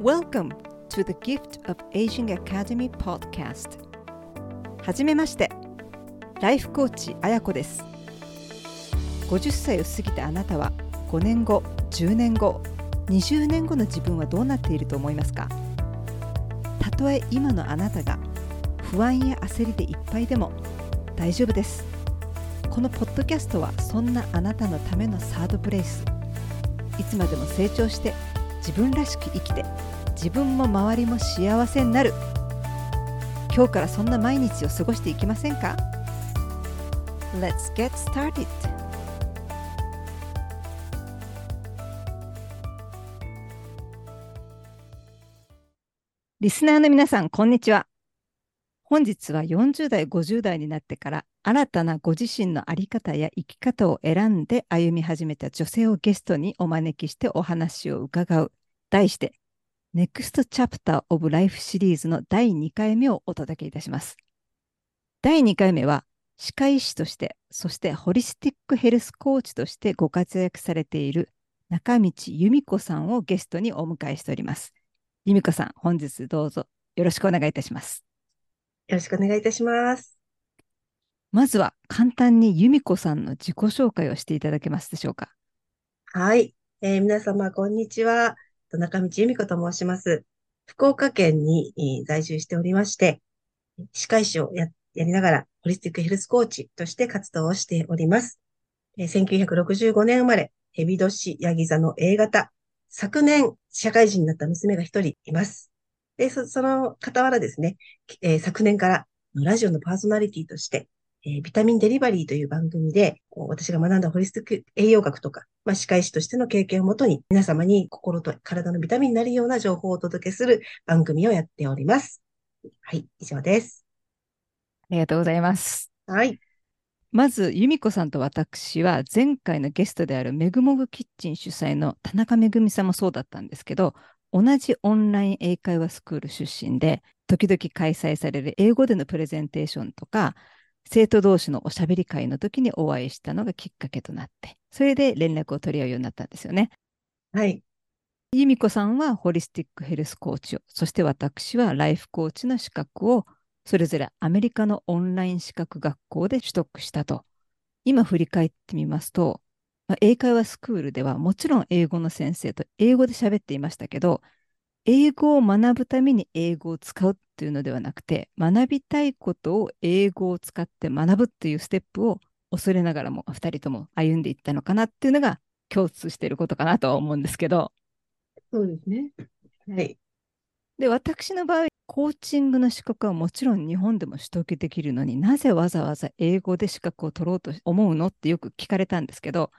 Welcome to the Gift of Aging Academy podcast. はじめましてライフコーチあやこです。50歳を過ぎたあなたは5年後10年後20年後の自分はどうなっていると思いますか？たとえ今のあなたが不安や焦りでいっぱいでも大丈夫です。このポッドキャストはそんなあなたのためのサードプレイス。いつまでも成長して自分らしく生きて自分も周りも幸せになる今日からそんな毎日を過ごしていきませんか？Let's get started! リスナーの皆さん、こんにちは。本日は40代、50代になってから新たなご自身の在り方や生き方を選んで歩み始めた女性をゲストにお招きしてお話を伺う。題して、Next Chapter of Life シリーズの第2回目をお届けいたします。第2回目は、歯科医師として、そしてホリスティックヘルスコーチとしてご活躍されている中道由美子さんをゲストにお迎えしております。由美子さん、本日どうぞよろしくお願いいたします。よろしくお願いいたします。まずは簡単に由美子さんの自己紹介をしていただけますでしょうか。はい。えー、皆様、こんにちは。田中道由美子と申します。福岡県に、在住しておりまして、歯科医師をややりながら、ホリスティックヘルスコーチとして活動をしております。1965年生まれ、ヘビ年ヤギ座の A 型。昨年、社会人になった娘が一人います。で、そその傍らですね、えー、昨年からラジオのパーソナリティとして、えー、ビタミンデリバリーという番組で、私が学んだホリスティック栄養学とか、まあ、歯科医師としての経験をもとに、皆様に心と体のビタミンになるような情報をお届けする番組をやっております。はい、以上です。ありがとうございます。はい。まず、由美子さんと私は、前回のゲストであるめぐもぐキッチン主催の田中めぐみさんもそうだったんですけど、同じオンライン英会話スクール出身で、時々開催される英語でのプレゼンテーションとか、生徒同士のおしゃべり会の時にお会いしたのがきっかけとなって、それで連絡を取り合うようになったんですよね。はい。由美子さんはホリスティックヘルスコーチを、そして私はライフコーチの資格を、それぞれアメリカのオンライン資格学校で取得したと。今振り返ってみますと、まあ、英会話スクールではもちろん英語の先生と英語で喋っていましたけど、英語を学ぶために英語を使うっていうのではなくて、学びたいことを英語を使って学ぶっていうステップを恐れながらも2人とも歩んでいったのかなっていうのが共通していることかなとは思うんですけど。そうですね。はい。で、私の場合、コーチングの資格はもちろん日本でも取得できるのになぜわざわざ英語で資格を取ろうと思うのってよく聞かれたんですけど、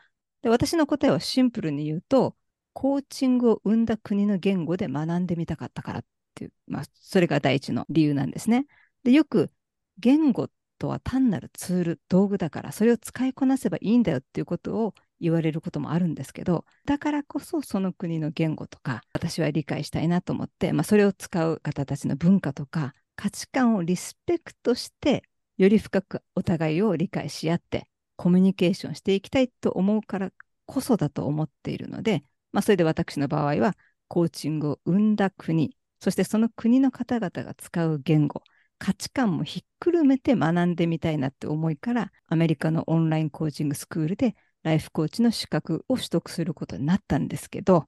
で私の答えはシンプルに言うと、コーチングを生んだ国の言語で学んでみたかったからっていう、まあ、それが第一の理由なんですね。で、よく言語とは単なるツール、道具だから、それを使いこなせばいいんだよっていうことを言われることもあるんですけど、だからこそその国の言語とか、私は理解したいなと思って、まあ、それを使う方たちの文化とか、価値観をリスペクトして、より深くお互いを理解し合って、コミュニケーションしていきたいと思うからこそだと思っているので、まあ、それで私の場合はコーチングを生んだ国、そしてその国の方々が使う言語、価値観もひっくるめて学んでみたいなって思いから、アメリカのオンラインコーチングスクールでライフコーチの資格を取得することになったんですけど、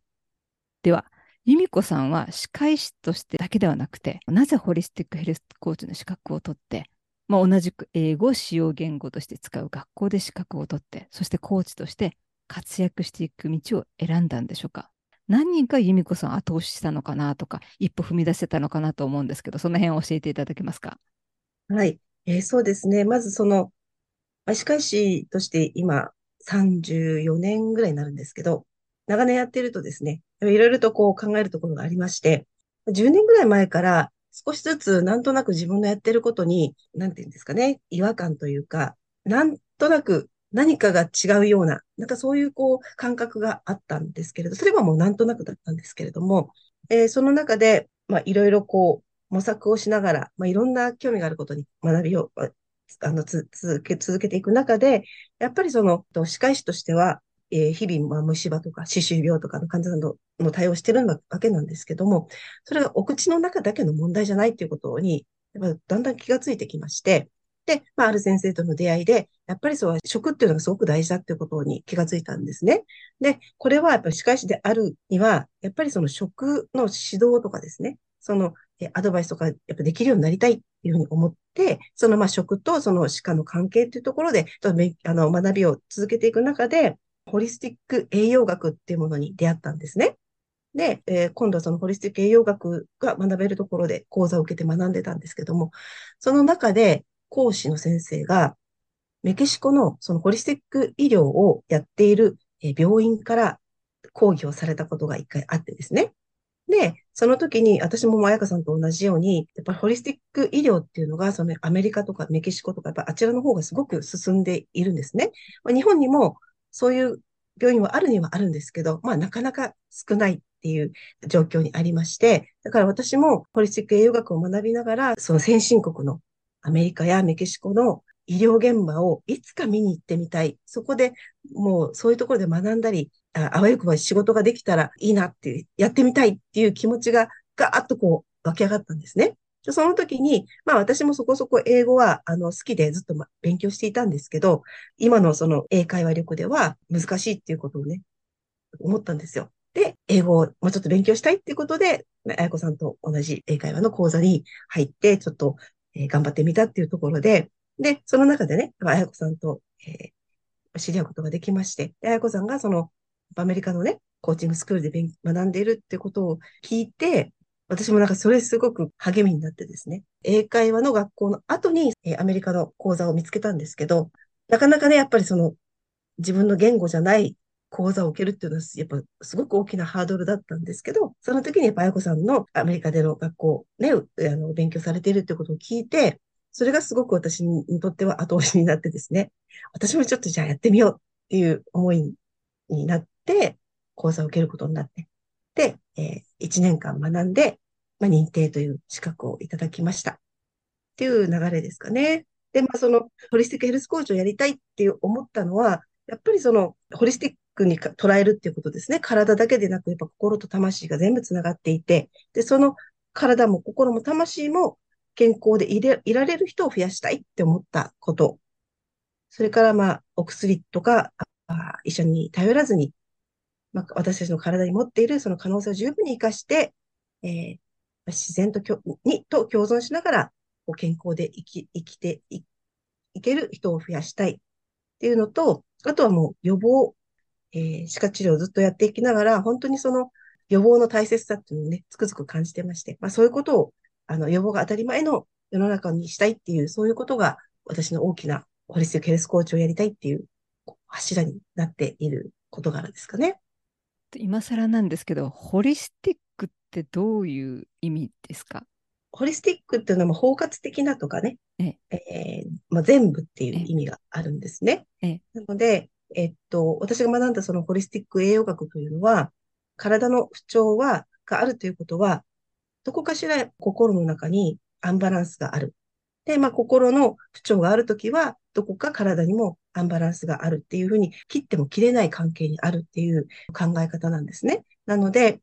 では、由美子さんは歯科医師としてだけではなくて、なぜホリスティックヘルスコーチの資格を取って、まあ、同じく英語を使用言語として使う学校で資格を取って、そしてコーチとして活躍していく道を選んだんでしょうか？何人か由美子さん後押ししたのかなとか、一歩踏み出せたのかなと思うんですけど、その辺を教えていただけますか？はい、えー、そうですね。まずその、歯科医師として今34年ぐらいになるんですけど、長年やってるとですね、いろいろとこう考えるところがありまして、10年ぐらい前から少しずつなんとなく自分のやってることに、なんていうんですかね、違和感というか、なんとなく何かが違うような、なんかそういうこう感覚があったんですけれど、それはもうなんとなくだったんですけれども、えー、その中で、まあいろいろこう模索をしながら、まあいろんな興味があることに学びを、あの、続け、続けていく中で、やっぱりその、歯科医師としては、えー日々、まあ、虫歯とか歯周病とかの患者さんのの対応してるわけなんですけども、それがお口の中だけの問題じゃないっていうことに、やっぱだんだん気がついてきまして、で、まあ、ある先生との出会いで、やっぱりそう、食っていうのがすごく大事だっていうことに気がついたんですね。で、これはやっぱり歯科医師であるには、やっぱりその食の指導とかですね、そのアドバイスとかやっぱできるようになりたいっていうふうに思って、そのまあ食とその歯科の関係っていうところで、あの学びを続けていく中で、ホリスティック栄養学っていうものに出会ったんですね。で、えー今度はそのホリスティック栄養学が学べるところで講座を受けて学んでたんですけども、その中で講師の先生が、メキシコのそのホリスティック医療をやっている病院から講義をされたことが一回あってですね。で、その時に私も彩香さんと同じように、やっぱりホリスティック医療っていうのが、そのアメリカとかメキシコとか、やっぱあちらの方がすごく進んでいるんですね。まあ、日本にもそういう病院はあるにはあるんですけど、まあなかなか少ないっていう状況にありまして、だから私もホリスティック栄養学を学びながら、その先進国のアメリカやメキシコの医療現場をいつか見に行ってみたい。そこでもうそういうところで学んだり、あわよくば仕事ができたらいいなっていう、やってみたいっていう気持ちがガーッとこう湧き上がったんですね。その時に、まあ私もそこそこ英語はあの好きでずっと勉強していたんですけど、今のその英会話力では難しいっていうことをね、思ったんですよ。で、英語をもうちょっと勉強したいっていうことで、あやこさんと同じ英会話の講座に入って、ちょっと、えー頑張ってみたっていうところで、で、その中でね、あやこさんと、えー知り合うことができまして、あやこさんがその、アメリカのね、コーチングスクールで勉学んでいるってことを聞いて、私もなんかそれすごく励みになってですね、英会話の学校の後に、えーアメリカの講座を見つけたんですけど、なかなかね、やっぱりその、自分の言語じゃない講座を受けるっていうのは、やっぱすごく大きなハードルだったんですけど、その時にやっぱあやこさんのアメリカでの学校ね、あの、勉強されているってことを聞いて、それがすごく私にとっては後押しになってですね、私もちょっとじゃあやってみようっていう思いになって、講座を受けることになって、で、えー、1年間学んで、まあ、認定という資格をいただきました。っていう流れですかね。で、まあ、その、ホリスティックヘルスコーチをやりたいっていう思ったのは、やっぱりその、ホリスティックにか捉えるっていうことですね。体だけでなく、やっぱ心と魂が全部つながっていて、で、その体も心も魂も健康でいれいられる人を増やしたいって思ったこと。それから、まあ、お薬とか、あ医者に頼らずに、まあ、私たちの体に持っているその可能性を十分に活かして、えー自然とにと共存しながら、健康で生き、生きていいける人を増やしたいっていうのと、あとはもう予防、えー歯科治療をずっとやっていきながら、本当にその予防の大切さっていうのをね、つくづく感じてまして、まあそういうことを、あの、予防が当たり前の世の中にしたいっていう、そういうことが私の大きなホリスティックヘルスコーチをやりたいっていう柱になっている事柄ですかね。今更なんですけど、ホリスティックってどういう意味ですか？ホリスティックっていうのは包括的なとかね、ええーまあ、全部っていう意味があるんですね。ええなので、えっと、私が学んだそのホリスティック栄養学というのは、体の不調は、があるということは、どこかしら心の中にアンバランスがある。で、まあ、心の不調があるときは、どこか体にもアンバランスがあるっていうふうに、切っても切れない関係にあるっていう考え方なんですね。なので、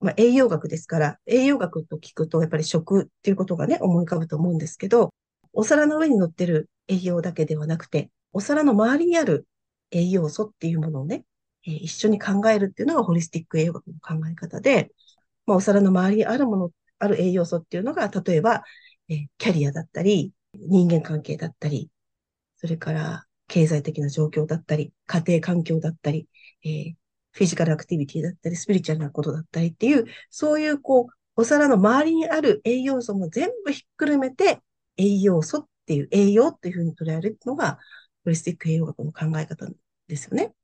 まあ、栄養学ですから、栄養学と聞くと、やっぱり食っていうことがね、思い浮かぶと思うんですけど、お皿の上に乗ってる栄養だけではなくて、お皿の周りにある栄養素っていうものをね、え一緒に考えるっていうのがホリスティック栄養学の考え方で、まあ、お皿の周りにあるもの、ある栄養素っていうのが、例えば、えキャリアだったり、人間関係だったり、それから経済的な状況だったり、家庭環境だったり、えーフィジカルアクティビティだったり、スピリチュアルなことだったりっていう、そういうこう、お皿の周りにある栄養素も全部ひっくるめて、栄養素っていう、栄養っていうふうに捉えるのが、ホリスティック栄養学の考え方ですよね。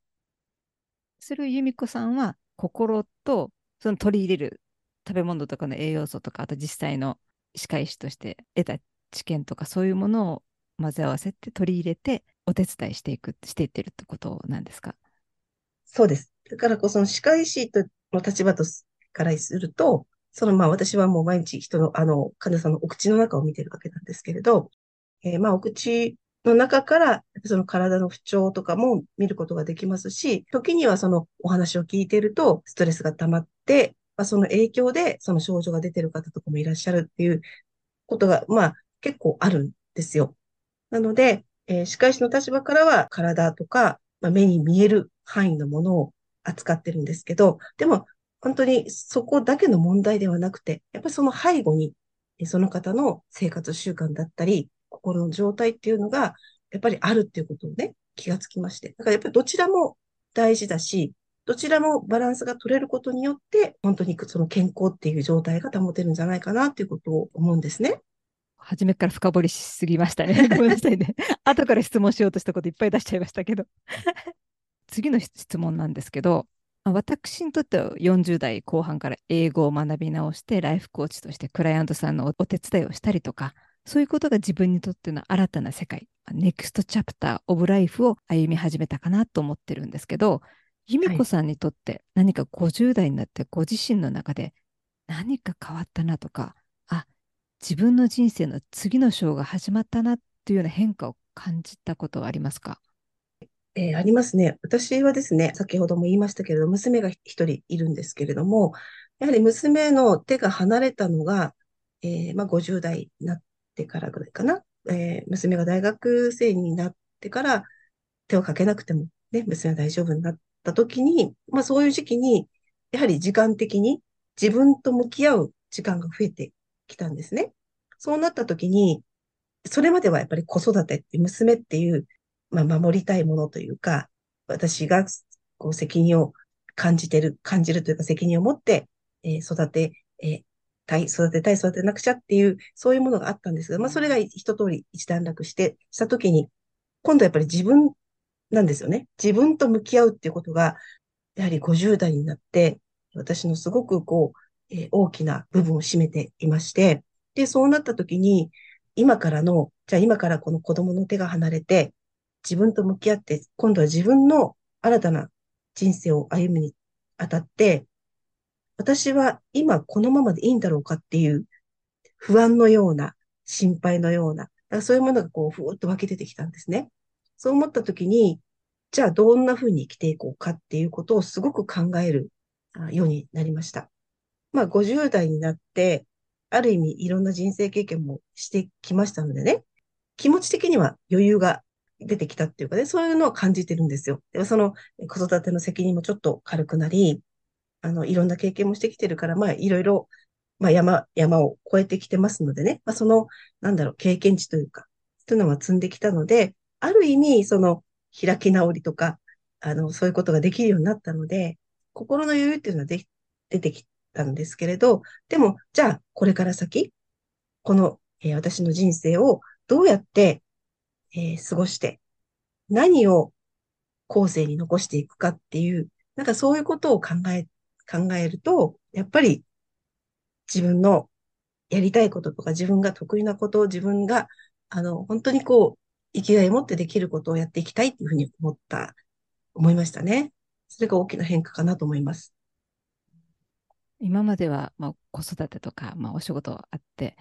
それを由美子さんは心とその取り入れる食べ物とかの栄養素とかあと実際の歯科医師として得た知見とかそういうものを混ぜ合わせて取り入れてお手伝いしていくしていってるってことなんですか？そうです。だからこそ、その歯科医師との立場とすからすると、そのまあ私はもう毎日人の、あの、患者さんのお口の中を見てるわけなんですけれど、えーまあお口の中から、その体の不調とかも見ることができますし、時にはそのお話を聞いていると、ストレスが溜まって、まあ、その影響でその症状が出てる方とかもいらっしゃるっていうことが、まあ結構あるんですよ。なので、えー歯科医師の立場からは体とか、まあ、目に見える範囲のものを扱ってるんですけど、でも本当にそこだけの問題ではなくて、やっぱりその背後に、その方の生活習慣だったり、心の状態っていうのが、やっぱりあるっていうことをね、気がつきまして。だからやっぱりどちらも大事だし、どちらもバランスが取れることによって、本当にその健康っていう状態が保てるんじゃないかなっていうことを思うんですね。初めから深掘りしすぎましたね。ごめんなさいね。後から質問しようとしたこといっぱい出しちゃいましたけど。次の質問なんですけど、私にとっては40代後半から英語を学び直して、ライフコーチとしてクライアントさんのお手伝いをしたりとか、そういうことが自分にとっての新たな世界、ネクストチャプターオブライフを歩み始めたかなと思ってるんですけど、由美子さんにとって何か50代になってご自身の中で何か変わったなとか、あ、自分の人生の次の章が始まったなっていうような変化を感じたことはありますか？えーありますね。私はですね、先ほども言いましたけれど、娘が一人いるんですけれども、やはり娘の手が離れたのが、えーまあ、50代になってからぐらいかな。えー娘が大学生になってから手をかけなくても、ね、娘は大丈夫になった時に、まあ、そういう時期に、やはり時間的に自分と向き合う時間が増えてきたんですね。そうなった時に、それまではやっぱり子育てって娘っていうまあ、守りたいものというか、私がこう責任を感じてる、感じるというか責任を持って、えー育て、えーたい、育てたい、育てなくちゃっていう、そういうものがあったんですが、まあ、それが一通り一段落して、したときに、今度はやっぱり自分なんですよね。自分と向き合うっていうことが、やはり50代になって、私のすごくこう、えー大きな部分を占めていまして、で、そうなったときに、今からの、じゃあ今からこの子供の手が離れて、自分と向き合って、今度は自分の新たな人生を歩むにあたって、私は今このままでいいんだろうかっていう不安のような、心配のような、だからそういうものがこう、ふーっと湧き出てきたんですね。そう思ったときに、じゃあどんな風に生きていこうかっていうことをすごく考えるようになりました。まあ50代になって、ある意味いろんな人生経験もしてきましたのでね、気持ち的には余裕が出てきたっていうかね、そういうのを感じてるんですよ。でその子育ての責任もちょっと軽くなり、あの、いろんな経験もしてきてるから、まあいろいろ、まあ山、山を越えてきてますのでね、まあその、なんだろう、経験値というか、そういうのは積んできたので、ある意味、その、開き直りとか、あの、そういうことができるようになったので、心の余裕っていうのはで出てきたんですけれど、でも、じゃあ、これから先、この、えー私の人生をどうやって、えー過ごして、何を後世に残していくかっていう、なんかそういうことを考え、考えると、やっぱり自分のやりたいこととか自分が得意なことを自分が、あの、本当にこう、生きがいを持ってできることをやっていきたいっていうふうに思った、思いましたね。それが大きな変化かなと思います。今までは、まあ、子育てとか、まあ、お仕事あって、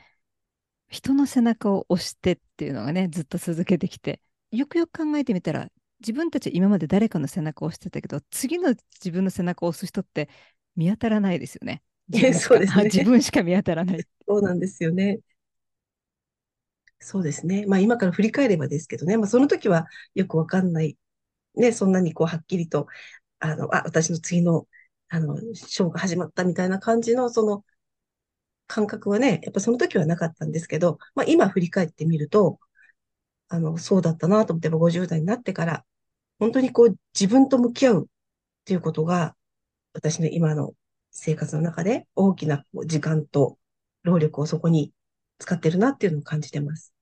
人の背中を押してっていうのがね、ずっと続けてきて、よくよく考えてみたら、自分たち今まで誰かの背中を押してたけど、次の自分の背中を押す人って見当たらないですよね。そうですね自分しか見当たらない。そうなんですよね。そうですね。まあ今から振り返ればですけどね、まあその時はよくわかんない。ね、そんなにこうはっきりと、あの、あ、私の次の、あの、ショーが始まったみたいな感じの、その感覚はね、やっぱその時はなかったんですけど、まあ今振り返ってみると、あの、そうだったなと思って、やっぱ50代になってから、本当にこう自分と向き合うっていうことが、私の今の生活の中で大きな時間と労力をそこに使ってるなっていうのを感じてます。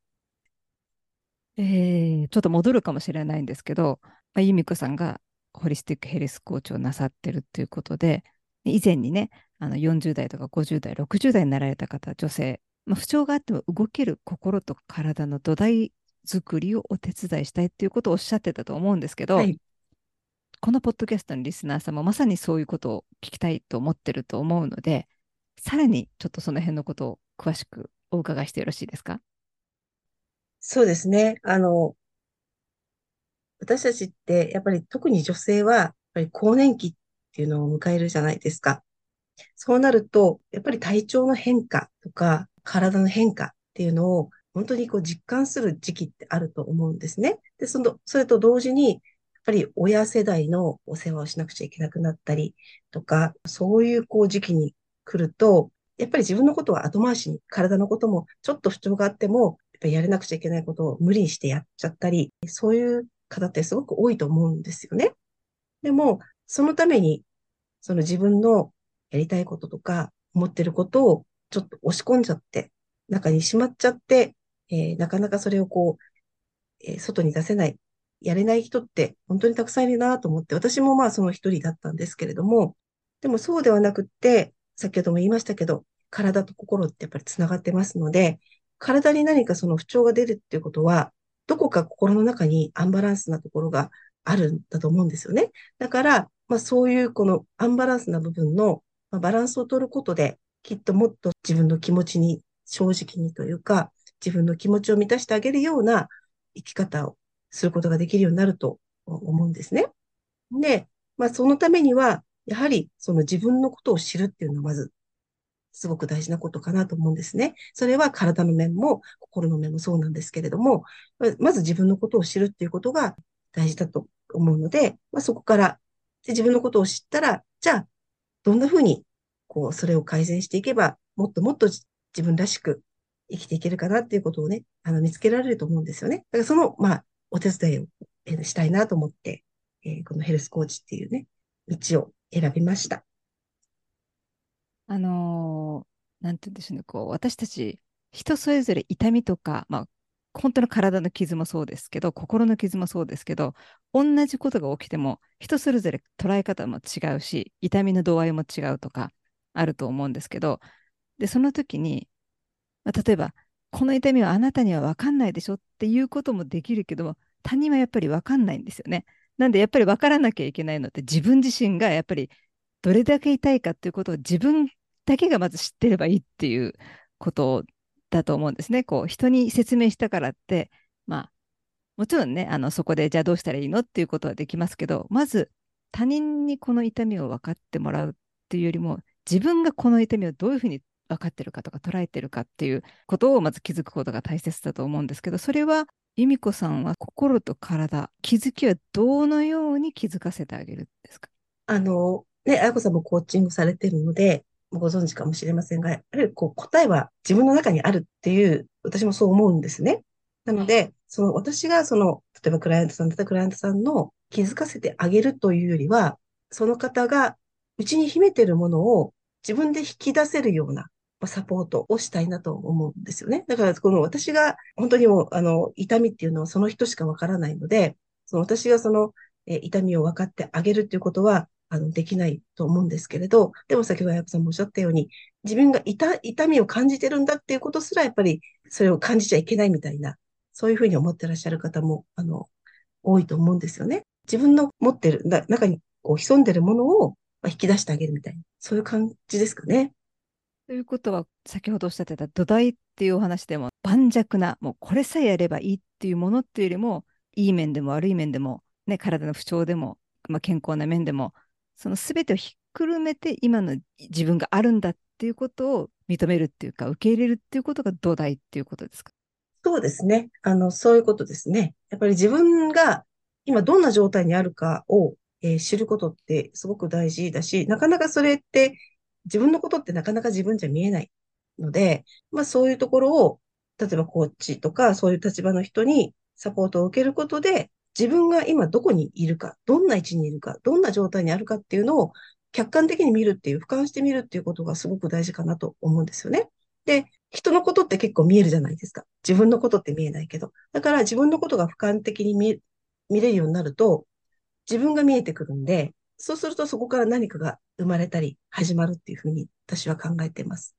えーちょっと戻るかもしれないんですけど、まあ、由美子さんがホリスティックヘルスコーチをなさってるっていうことで、以前にね、あの40代とか50代、60代になられた方、女性、まあ、不調があっても動ける心と体の土台作りをお手伝いしたいっていうことをおっしゃってたと思うんですけど、はい。このポッドキャストのリスナーさんもまさにそういうことを聞きたいと思ってると思うので、さらにちょっとその辺のことを詳しくお伺いしてよろしいですか？そうですね。あの、私たちってやっぱり特に女性はやっぱり更年期っていうのを迎えるじゃないですか。そうなると、やっぱり体調の変化とか体の変化っていうのを本当にこう実感する時期ってあると思うんですね。で、その、それと同時に、やっぱり親世代のお世話をしなくちゃいけなくなったりとか、そういうこう時期に来ると、やっぱり自分のことは後回しに、体のこともちょっと不調があっても、やっぱりやれなくちゃいけないことを無理にしてやっちゃったり、そういう方ってすごく多いと思うんですよね。でも、そのために、その自分のやりたいこととか、思ってることをちょっと押し込んじゃって、中にしまっちゃって、えー、なかなかそれをこう、えー、外に出せない、やれない人って本当にたくさんいるなと思って、私もまあその一人だったんですけれども、でもそうではなくって、先ほども言いましたけど、体と心ってやっぱり繋がってますので、体に何かその不調が出るっていうことは、どこか心の中にアンバランスなところがあるんだと思うんですよね。だから、まあそういうこのアンバランスな部分の、バランスを取ることで、きっともっと自分の気持ちに正直にというか、自分の気持ちを満たしてあげるような生き方をすることができるようになると思うんですね。で、まあそのためには、やはりその自分のことを知るっていうのはまずすごく大事なことかなと思うんですね。それは体の面も心の面もそうなんですけれども、まず自分のことを知るっていうことが大事だと思うので、まあ、そこからで自分のことを知ったら、じゃあ、どんなふうにこう、それを改善していけば、もっともっと自分らしく生きていけるかなっていうことをね、あの、見つけられると思うんですよね。だからその、まあ、お手伝いを、したいなと思って、えー、このヘルスコーチっていうね、道を選びました。あのー、なんて言うんでしょうね、こう、私たち、人それぞれ痛みとか、まあ、本当の体の傷もそうですけど、心の傷もそうですけど、同じことが起きても、人それぞれ捉え方も違うし、痛みの度合いも違うとか、あると思うんですけど、で、その時に、例えば、この痛みはあなたには分かんないでしょっていうこともできるけども、他人はやっぱり分かんないんですよね。なんでやっぱり分からなきゃいけないのって自分自身がやっぱりどれだけ痛いかっていうことを自分だけがまず知ってればいいっていうことだと思うんですね。こう人に説明したからって、まあもちろんね、あのそこでじゃあどうしたらいいのっていうことはできますけど、まず他人にこの痛みを分かってもらうっていうよりも、自分がこの痛みをどういうふうに分かってるかとか捉えてるかっていうことをまず気づくことが大切だと思うんですけど、それは由美子さんは心と体、気づきはどのように気づかせてあげるんですか？あの、ね、あやこさんもコーチングされてるので、ご存知かもしれませんが、やはりこう答えは自分の中にあるっていう、私もそう思うんですね。なので、その私がその、例えばクライアントさんだったクライアントさんの気づかせてあげるというよりは、その方がうちに秘めてるものを自分で引き出せるようなサポートをしたいなと思うんですよね。だから、この私が本当にもう、あの、痛みっていうのはその人しかわからないので、その私がその、え痛みを分かってあげるっていうことは、あの、できないと思うんですけれど、でも先ほどやくさんもおっしゃったように、自分が痛、痛みを感じてるんだっていうことすら、やっぱりそれを感じちゃいけないみたいな、そういうふうに思ってらっしゃる方も、あの、多いと思うんですよね。自分の持ってる、中にこう潜んでるものを引き出してあげるみたいな、そういう感じですかね。ということは、先ほどおっしゃってた土台っていうお話でも、盤石な、もうこれさえやればいいっていうものっていうよりも、いい面でも悪い面でも、ね、体の不調でも、まあ、健康な面でも、その全てをひっくるめて今の自分があるんだっていうことを認めるっていうか、受け入れるっていうことが土台っていうことですか？そうですね。あの、そういうことですね。やっぱり自分が今どんな状態にあるかをえー、知ることってすごく大事だし、なかなかそれって自分のことってなかなか自分じゃ見えないので、まあそういうところを、例えばコーチとかそういう立場の人にサポートを受けることで、自分が今どこにいるか、どんな位置にいるか、どんな状態にあるかっていうのを客観的に見るっていう、俯瞰してみるっていうことがすごく大事かなと思うんですよね。で、人のことって結構見えるじゃないですか。自分のことって見えないけど。だから自分のことが俯瞰的に見見れるようになると、自分が見えてくるんで、そうするとそこから何かが生まれたり始まるっていうふうに私は考えています。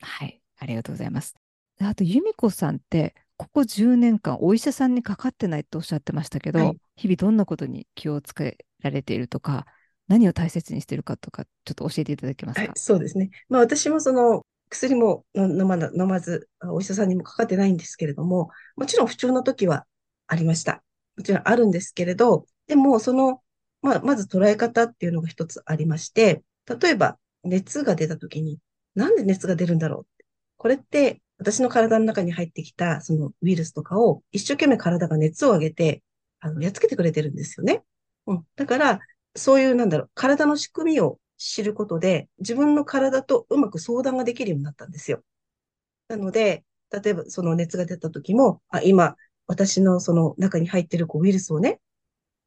はい、ありがとうございます。あと、由美子さんって、ここ10年間お医者さんにかかってないとおっしゃってましたけど、はい、日々どんなことに気をつけられているとか、何を大切にしているかとか、ちょっと教えていただけますか？はい、そうですね。まあ私もその薬も飲ま飲まず、お医者さんにもかかってないんですけれども、もちろん不調の時はありました。もちろんあるんですけれど、でもその、まあ、まず捉え方っていうのが一つありまして、例えば熱が出た時に、なんで熱が出るんだろうこれって私の体の中に入ってきたそのウイルスとかを一生懸命体が熱を上げて、あの、やっつけてくれてるんですよね。うん。だから、そういうなんだろう、体の仕組みを知ることで、自分の体とうまく相談ができるようになったんですよ。なので、例えばその熱が出た時も、あ、今、私のその中に入ってるこうウイルスをね、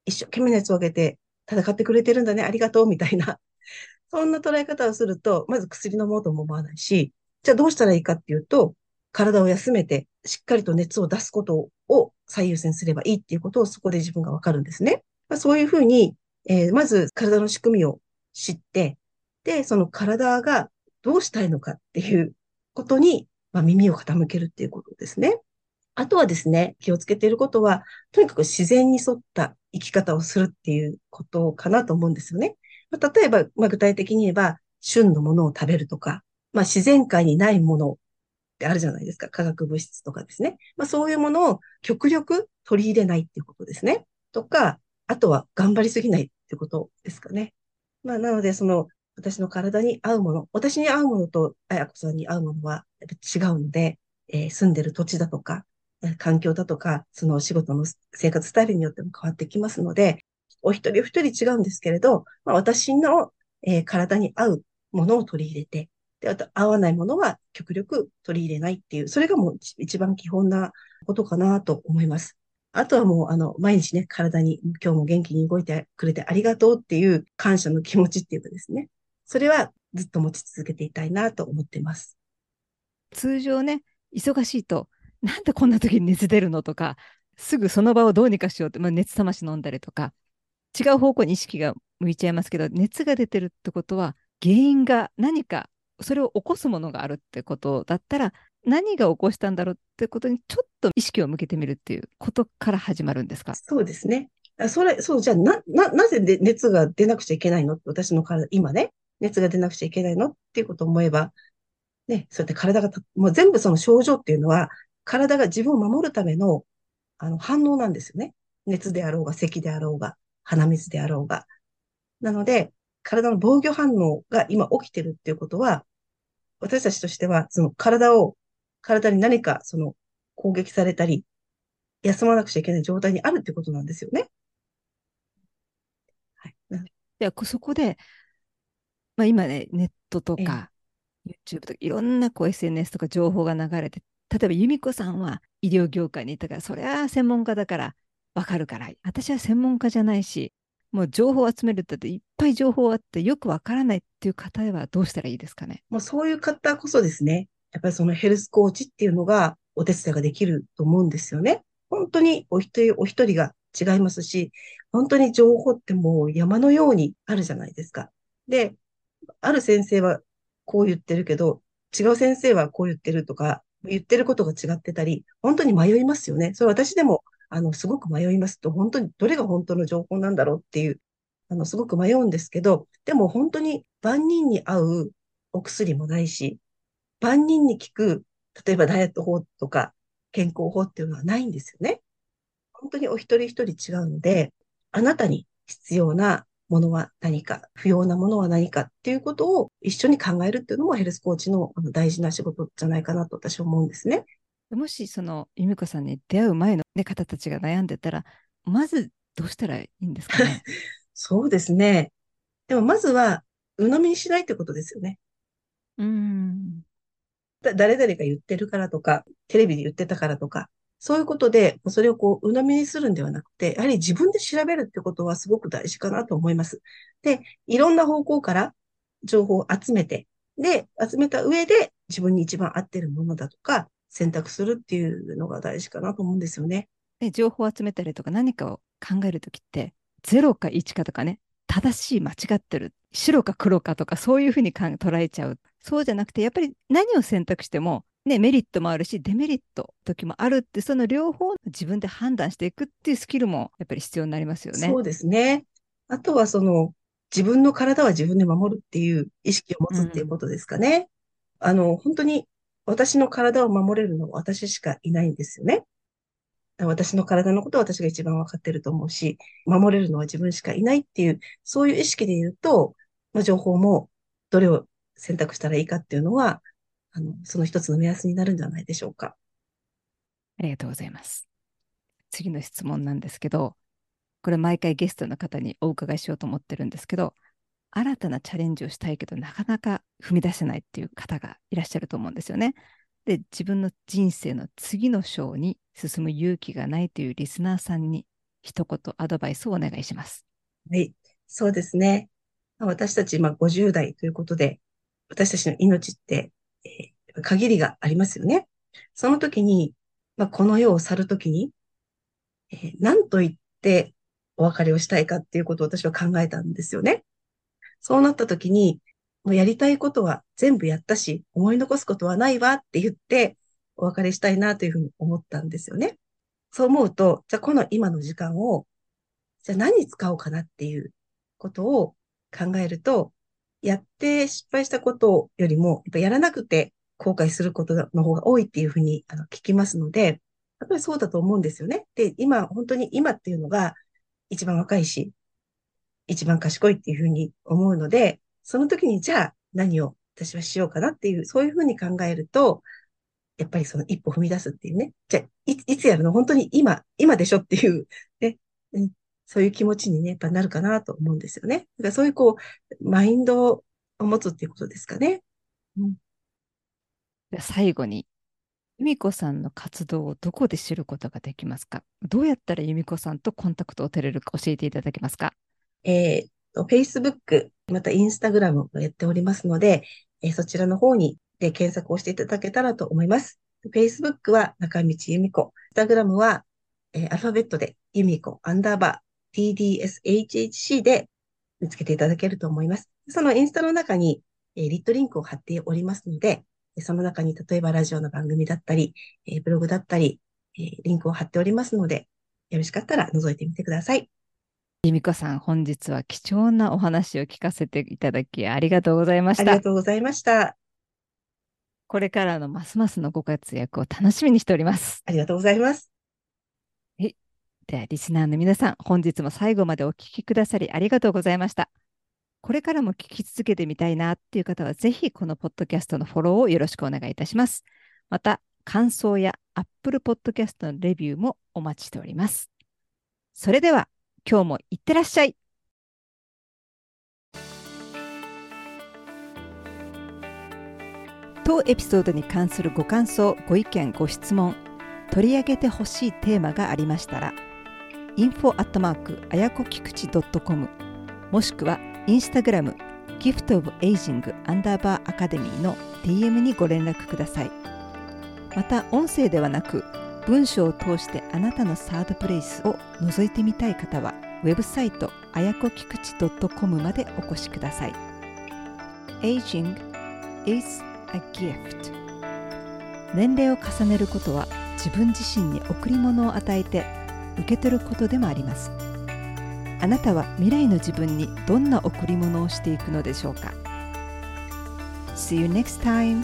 一生懸命熱を上げて戦ってくれてるんだね、ありがとう、みたいな。そんな捉え方をすると、まず薬飲もうとも思わないし、じゃあどうしたらいいかっていうと、体を休めて、しっかりと熱を出すことを最優先すればいいっていうことをそこで自分がわかるんですね。まあ、そういうふうに、えー、まず体の仕組みを知って、で、その体がどうしたいのかっていうことに、まあ、耳を傾けるっていうことですね。あとはですね、気をつけていることは、とにかく自然に沿った生き方をするっていうことかなと思うんですよね。まあ、例えば、まあ、具体的に言えば、旬のものを食べるとか、まあ、自然界にないものってあるじゃないですか。化学物質とかですね。まあ、そういうものを極力取り入れないっていうことですね。とか、あとは頑張りすぎないってことですかね。まあ、なので、その、私の体に合うもの、私に合うものと、あやこさんに合うものは違うので、えー、住んでる土地だとか、環境だとか、その仕事の生活スタイルによっても変わってきますので、お一人お一人違うんですけれど、まあ、私の、えー、体に合うものを取り入れて、で、あと合わないものは極力取り入れないっていう、それがもう一番基本なことかなと思います。あとはもう、あの、毎日ね、体に今日も元気に動いてくれてありがとうっていう感謝の気持ちっていうかですね。それはずっと持ち続けていたいなと思っています。通常ね、忙しいと、なんでこんな時に熱出るのとか、すぐその場をどうにかしようって、まあ、熱冷まし飲んだりとか、違う方向に意識が向いちゃいますけど、熱が出てるってことは、原因が何かそれを起こすものがあるってことだったら、何が起こしたんだろうってことにちょっと意識を向けてみるっていうことから始まるんですか？そうですね。それ、そう、じゃあ、な、な、なぜで熱が出なくちゃいけないの？私の体、今ね、熱が出なくちゃいけないの？っていうことを思えば、ね、そうやって体がもう全部その症状っていうのは、体が自分を守るための、あの、反応なんですよね。熱であろうが、咳であろうが、鼻水であろうが。なので、体の防御反応が今起きてるっていうことは、私たちとしては、その体を、体に何かその攻撃されたり、休まなくちゃいけない状態にあるってことなんですよね。はい。でそこで、まあ、今ね、ネットとか、YouTube とか、いろんなこう SNS とか情報が流れて、例えば由美子さんは医療業界にいたから、それは専門家だからわかるから、私は専門家じゃないし、もう情報を集めるっていっぱい情報あってよくわからないっていう方はどうしたらいいですかね？もうそういう方こそですね、やっぱりそのヘルスコーチっていうのがお手伝いができると思うんですよね。本当にお一人お一人が違いますし、本当に情報ってもう山のようにあるじゃないですか。で、ある先生はこう言ってるけど、違う先生はこう言ってるとか、言ってることが違ってたり、本当に迷いますよね。それ私でもあの、すごく迷いますと、本当にどれが本当の情報なんだろうっていう、あの、すごく迷うんですけど、でも本当に万人に合うお薬もないし、万人に効く、例えばダイエット法とか健康法っていうのはないんですよね。本当にお一人一人違うので、あなたに必要なものは何か、不要なものは何かっていうことを一緒に考えるっていうのもヘルスコーチの大事な仕事じゃないかなと私は思うんですね。もしその由美子さんに出会う前の、ね、方たちが悩んでたら、まずどうしたらいいんですかね？そうですね。でもまずは、鵜呑みにしないってことですよね。うん。だ誰々が言ってるからとか、テレビで言ってたからとか、そういうことで、それをこう、鵜呑みにするんではなくて、やはり自分で調べるってことはすごく大事かなと思います。で、いろんな方向から情報を集めて、で、集めた上で自分に一番合ってるものだとか、選択するっていうのが大事かなと思うんですよね。で情報を集めたりとか何かを考えるときって0か1かとかね正しい間違ってる白か黒かとかそういうふうに捉えちゃうそうじゃなくてやっぱり何を選択してもね、メリットもあるしデメリット時もあるってその両方自分で判断していくっていうスキルもやっぱり必要になりますよね。そうですね。あとはその自分の体は自分で守るっていう意識を持つっていうことですかね。うん、あの本当に私の体を守れるのは私しかいないんですよね。私の体のことは私が一番分かってると思うし、守れるのは自分しかいないっていう、そういう意識で言うと、まあ、情報もどれを選択したらいいかっていうのは、あの、その一つの目安になるんじゃないでしょうか。ありがとうございます。次の質問なんですけど、これ毎回ゲストの方にお伺いしようと思ってるんですけど、新たなチャレンジをしたいけど、なかなか踏み出せないっていう方がいらっしゃると思うんですよね。で、自分の人生の次の章に進む勇気がないというリスナーさんに一言アドバイスをお願いします。はい、そうですね。私たち今50代ということで、私たちの命って、えー、限りがありますよね。その時に、まあ、この世を去る時に、えー、何と言ってお別れをしたいかっていうことを私は考えたんですよね。そうなった時に、もうやりたいことは全部やったし、思い残すことはないわって言って、お別れしたいなというふうに思ったんですよね。そう思うと、じゃあこの今の時間を、じゃあ何に使おうかなっていうことを考えると、やって失敗したことよりも、やっぱやらなくて後悔することの方が多いっていうふうに聞きますので、やっぱりそうだと思うんですよね。で、今、本当に今っていうのが一番若いし、一番賢いっていうふうに思うので、その時にじゃあ何を私はしようかなっていう、そういうふうに考えると、やっぱりその一歩踏み出すっていうね。じゃあい、いつやるの？本当に今、今でしょ？っていう、ね、そういう気持ちにね、やっぱなるかなと思うんですよね。だからそういうこう、マインドを持つっていうことですかね。うん、最後に、由美子さんの活動をどこで知ることができますか？どうやったら由美子さんとコンタクトを取れるか教えていただけますか？えー、Facebook、また Instagram をやっておりますので、えー、そちらの方にで検索をしていただけたらと思います。Facebook は中道由美子。Instagram は、えー、アルファベットで由美子アンダーバー TDSHHC で見つけていただけると思います。そのインスタの中に、えー、リットリンクを貼っておりますので、その中に例えばラジオの番組だったり、えー、ブログだったり、えー、リンクを貼っておりますので、よろしかったら覗いてみてください。由美子さん、本日は貴重なお話を聞かせていただきありがとうございました。ありがとうございました。これからのますますのご活躍を楽しみにしております。ありがとうございます。では、リスナーの皆さん、本日も最後までお聞きくださりありがとうございました。これからも聞き続けてみたいなっていう方は、ぜひこのポッドキャストのフォローをよろしくお願いいたします。また、感想や Apple Podcast のレビューもお待ちしております。それでは、今日もいってらっしゃい。当エピソードに関するご感想、ご意見、ご質問、取り上げてほしいテーマがありましたら、info アットマークあやこきくち .com もしくはインスタグラムギフトオブエイジングアンダーバーアカデミーの DM にご連絡ください。また音声ではなく文章を通してあなたのサードプレイスを覗いてみたい方は、ウェブサイトあやこきくち .com までお越しください。Aging is a gift 年齢を重ねることは自分自身に贈り物を与えて受け取ることでもあります。あなたは未来の自分にどんな贈り物をしていくのでしょうか？See you next time!